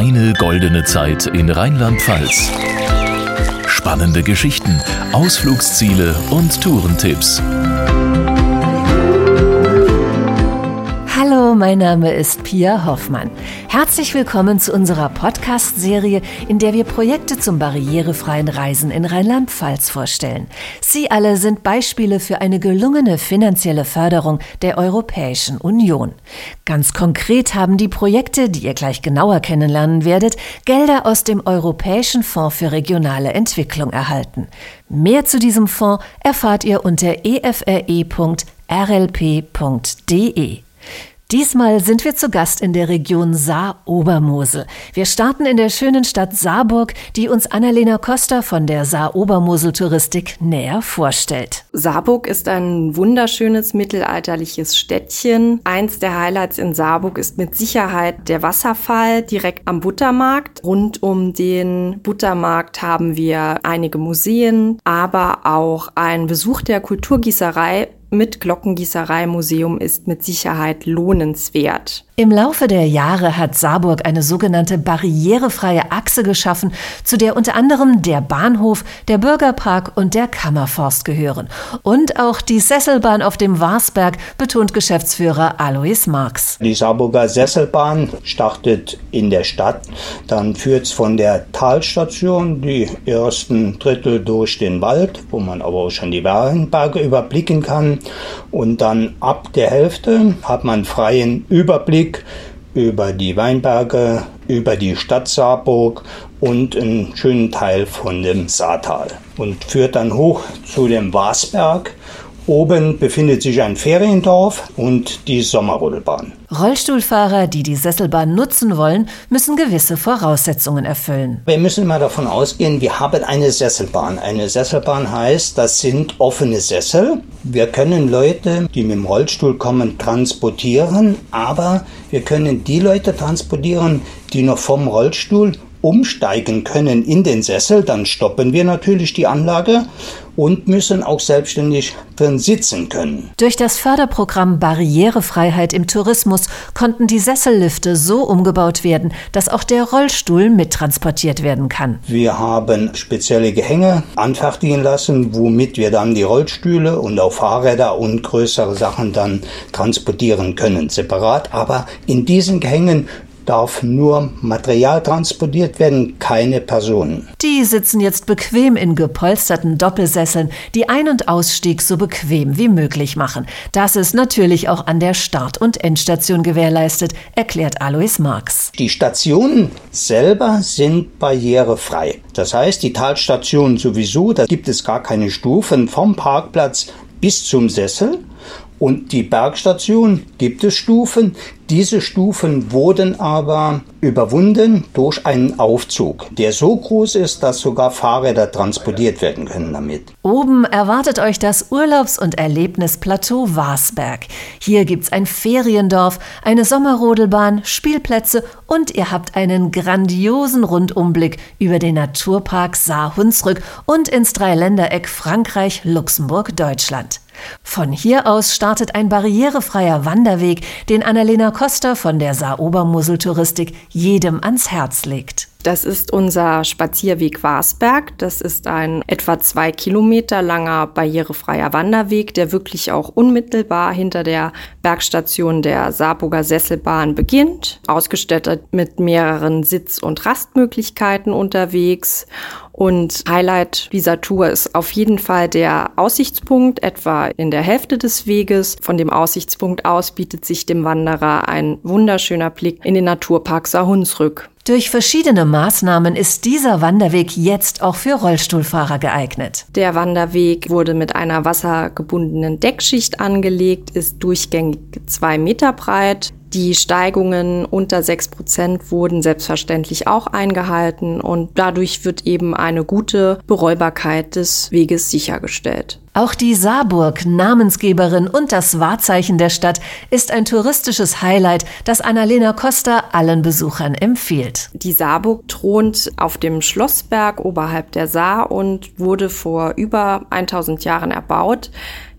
Deine goldene Zeit in Rheinland-Pfalz. Spannende Geschichten, Ausflugsziele und Tourentipps. Mein Name ist Pia Hoffmann. Herzlich willkommen zu unserer Podcast-Serie, in der wir Projekte zum barrierefreien Reisen in Rheinland-Pfalz vorstellen. Sie alle sind Beispiele für eine gelungene finanzielle Förderung der Europäischen Union. Ganz konkret haben die Projekte, die ihr gleich genauer kennenlernen werdet, Gelder aus dem Europäischen Fonds für regionale Entwicklung erhalten. Mehr zu diesem Fonds erfahrt ihr unter efre.rlp.de. Diesmal sind wir zu Gast in der Region Saar-Obermosel. Wir starten in der schönen Stadt Saarburg, die uns Annalena Costa von der Saar-Obermosel-Touristik näher vorstellt. Saarburg ist ein wunderschönes mittelalterliches Städtchen. Eins der Highlights in Saarburg ist mit Sicherheit der Wasserfall direkt am Buttermarkt. Rund um den Buttermarkt haben wir einige Museen, aber auch ein Besuch der Kulturgießerei mit Glockengießerei-Museum ist mit Sicherheit lohnenswert. Im Laufe der Jahre hat Saarburg eine sogenannte barrierefreie Achse geschaffen, zu der unter anderem der Bahnhof, der Bürgerpark und der Kammerforst gehören. Und auch die Sesselbahn auf dem Warsberg, betont Geschäftsführer Alois Marx. Die Saarburger Sesselbahn startet in der Stadt, dann führt es von der Talstation die ersten Drittel durch den Wald, wo man aber auch schon die Weinberge überblicken kann. Und dann ab der Hälfte hat man freien Überblick Blick über die Weinberge, über die Stadt Saarburg und einen schönen Teil von dem Saartal. Und führt dann hoch zu dem Wasberg Oben befindet sich ein Feriendorf und die Sommerrodelbahn. Rollstuhlfahrer, die die Sesselbahn nutzen wollen, müssen gewisse Voraussetzungen erfüllen. Wir müssen mal davon ausgehen, wir haben eine Sesselbahn. Eine Sesselbahn heißt, das sind offene Sessel. Wir können Leute, die mit dem Rollstuhl kommen, transportieren, aber wir können die Leute transportieren, die noch vom Rollstuhl umsteigen können in den Sessel, dann stoppen wir natürlich die Anlage und müssen auch selbstständig sitzen können. Durch das Förderprogramm Barrierefreiheit im Tourismus konnten die Sessellifte so umgebaut werden, dass auch der Rollstuhl mittransportiert werden kann. Wir haben spezielle Gehänge anfertigen lassen, womit wir dann die Rollstühle und auch Fahrräder und größere Sachen dann transportieren können, separat. Aber in diesen Gehängen darf nur Material transportiert werden, keine Personen. Die sitzen jetzt bequem in gepolsterten Doppelsesseln, die Ein- und Ausstieg so bequem wie möglich machen. Das ist natürlich auch an der Start- und Endstation gewährleistet, erklärt Alois Marx. Die Stationen selber sind barrierefrei. Das heißt, die Talstation sowieso, da gibt es gar keine Stufen vom Parkplatz bis zum Sessel. Und die Bergstation gibt es Stufen. Diese Stufen wurden aber überwunden durch einen Aufzug, der so groß ist, dass sogar Fahrräder transportiert werden können damit. Oben erwartet euch das Urlaubs- und Erlebnisplateau Warsberg. Hier gibt's ein Feriendorf, eine Sommerrodelbahn, Spielplätze und ihr habt einen grandiosen Rundumblick über den Naturpark Saar-Hunsrück und ins Dreiländereck Frankreich, Luxemburg, Deutschland. Von hier aus startet ein barrierefreier Wanderweg, den Annalena Costa von der Saar-Obermosel Touristik jedem ans Herz legt. Das ist unser Spazierweg Warsberg. Das ist ein etwa zwei Kilometer langer barrierefreier Wanderweg, der wirklich auch unmittelbar hinter der Bergstation der Saarburger Sesselbahn beginnt. Ausgestattet mit mehreren Sitz- und Rastmöglichkeiten unterwegs. Und Highlight dieser Tour ist auf jeden Fall der Aussichtspunkt, etwa in der Hälfte des Weges. Von dem Aussichtspunkt aus bietet sich dem Wanderer ein wunderschöner Blick in den Naturpark Saarhunsrück. Durch verschiedene Maßnahmen ist dieser Wanderweg jetzt auch für Rollstuhlfahrer geeignet. Der Wanderweg wurde mit einer wassergebundenen Deckschicht angelegt, ist durchgängig zwei Meter breit. Die Steigungen unter sechs Prozent wurden selbstverständlich auch eingehalten und dadurch wird eben eine gute Beräumbarkeit des Weges sichergestellt. Auch die Saarburg, Namensgeberin und das Wahrzeichen der Stadt, ist ein touristisches Highlight, das Annalena Costa allen Besuchern empfiehlt. Die Saarburg thront auf dem Schlossberg oberhalb der Saar und wurde vor über 1000 Jahren erbaut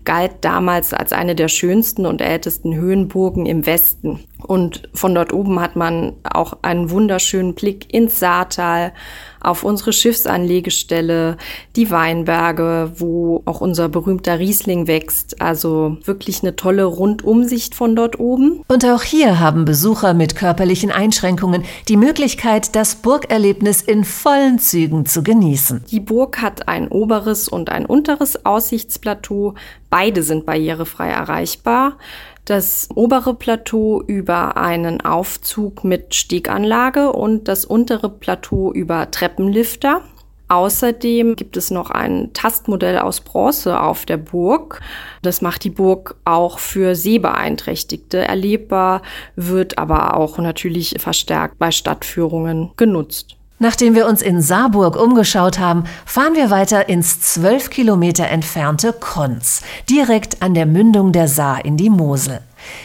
galt damals als eine der schönsten und ältesten Höhenburgen im Westen. Und von dort oben hat man auch einen wunderschönen Blick ins Saartal, auf unsere Schiffsanlegestelle, die Weinberge, wo auch unser berühmter Riesling wächst. Also wirklich eine tolle Rundumsicht von dort oben. Und auch hier haben Besucher mit körperlichen Einschränkungen die Möglichkeit, das Burgerlebnis in vollen Zügen zu genießen. Die Burg hat ein oberes und ein unteres Aussichtsplateau. Beide sind barrierefrei erreichbar das obere Plateau über einen Aufzug mit Steganlage und das untere Plateau über Treppenlifter. Außerdem gibt es noch ein Tastmodell aus Bronze auf der Burg. Das macht die Burg auch für Sehbeeinträchtigte erlebbar, wird aber auch natürlich verstärkt bei Stadtführungen genutzt. Nachdem wir uns in Saarburg umgeschaut haben, fahren wir weiter ins zwölf Kilometer entfernte Konz, direkt an der Mündung der Saar in die Mosel.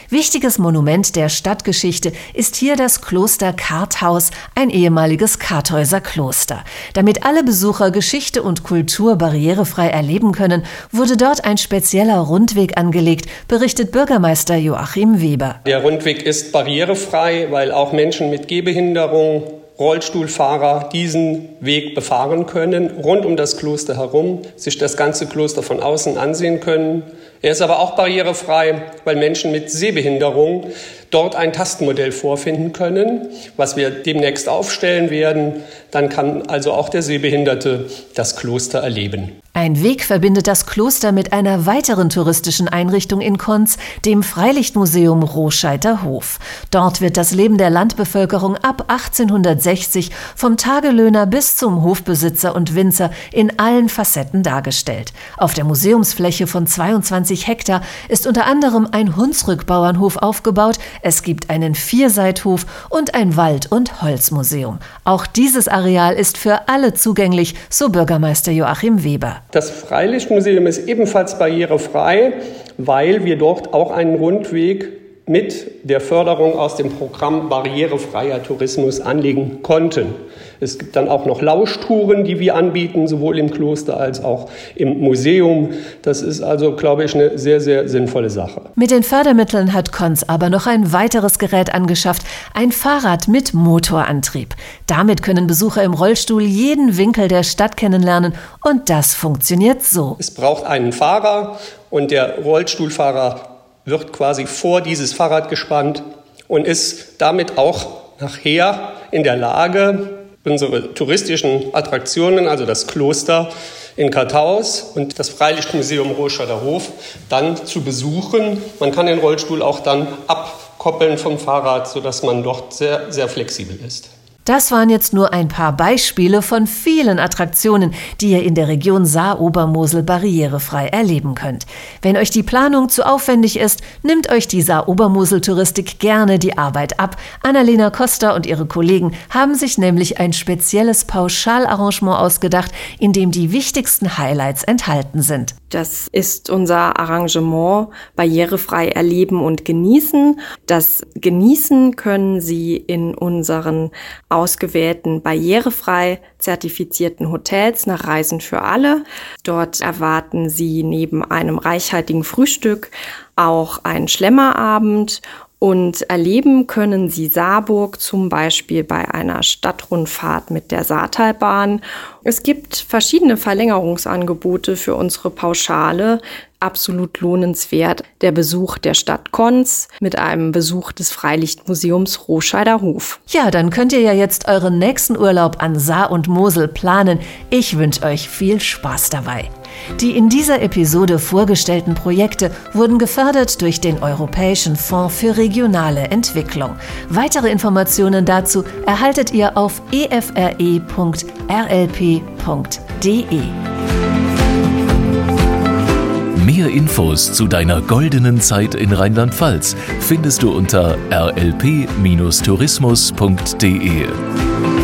Wichtiges Monument der Stadtgeschichte ist hier das Kloster Karthaus, ein ehemaliges Karthäuser Kloster. Damit alle Besucher Geschichte und Kultur barrierefrei erleben können, wurde dort ein spezieller Rundweg angelegt, berichtet Bürgermeister Joachim Weber. Der Rundweg ist barrierefrei, weil auch Menschen mit Gehbehinderung Rollstuhlfahrer diesen Weg befahren können, rund um das Kloster herum, sich das ganze Kloster von außen ansehen können. Er ist aber auch barrierefrei, weil Menschen mit Sehbehinderung dort ein Tastenmodell vorfinden können, was wir demnächst aufstellen werden. Dann kann also auch der Sehbehinderte das Kloster erleben. Ein Weg verbindet das Kloster mit einer weiteren touristischen Einrichtung in Konz, dem Freilichtmuseum Rohscheiter Hof. Dort wird das Leben der Landbevölkerung ab 1860 vom Tagelöhner bis zum Hofbesitzer und Winzer in allen Facetten dargestellt. Auf der Museumsfläche von 22 Hektar ist unter anderem ein Hunsrückbauernhof aufgebaut, es gibt einen Vierseithof und ein Wald- und Holzmuseum. Auch dieses Areal ist für alle zugänglich, so Bürgermeister Joachim Weber. Das Freilichtmuseum ist ebenfalls barrierefrei, weil wir dort auch einen Rundweg mit der Förderung aus dem Programm Barrierefreier Tourismus anlegen konnten. Es gibt dann auch noch Lauschtouren, die wir anbieten, sowohl im Kloster als auch im Museum. Das ist also, glaube ich, eine sehr, sehr sinnvolle Sache. Mit den Fördermitteln hat Konz aber noch ein weiteres Gerät angeschafft, ein Fahrrad mit Motorantrieb. Damit können Besucher im Rollstuhl jeden Winkel der Stadt kennenlernen und das funktioniert so. Es braucht einen Fahrer und der Rollstuhlfahrer wird quasi vor dieses Fahrrad gespannt und ist damit auch nachher in der Lage, unsere touristischen Attraktionen, also das Kloster in Karthaus und das Freilichtmuseum Rohscheider Hof, dann zu besuchen. Man kann den Rollstuhl auch dann abkoppeln vom Fahrrad, sodass man dort sehr, sehr flexibel ist. Das waren jetzt nur ein paar Beispiele von vielen Attraktionen, die ihr in der Region Saar-Obermosel barrierefrei erleben könnt. Wenn euch die Planung zu aufwendig ist, nimmt euch die Saar-Obermosel-Touristik gerne die Arbeit ab. Annalena Costa und ihre Kollegen haben sich nämlich ein spezielles Pauschalarrangement ausgedacht, in dem die wichtigsten Highlights enthalten sind. Das ist unser Arrangement barrierefrei erleben und genießen. Das Genießen können Sie in unseren ausgewählten barrierefrei zertifizierten Hotels nach Reisen für alle. Dort erwarten Sie neben einem reichhaltigen Frühstück auch einen Schlemmerabend und erleben können Sie Saarburg zum Beispiel bei einer Stadtrundfahrt mit der Saartalbahn. Es gibt verschiedene Verlängerungsangebote für unsere Pauschale. Absolut lohnenswert der Besuch der Stadt Konz mit einem Besuch des Freilichtmuseums Rohscheider Hof. Ja, dann könnt ihr ja jetzt euren nächsten Urlaub an Saar und Mosel planen. Ich wünsche euch viel Spaß dabei. Die in dieser Episode vorgestellten Projekte wurden gefördert durch den Europäischen Fonds für regionale Entwicklung. Weitere Informationen dazu erhaltet ihr auf efre.rlp.de. Mehr Infos zu deiner goldenen Zeit in Rheinland-Pfalz findest du unter rlp-tourismus.de.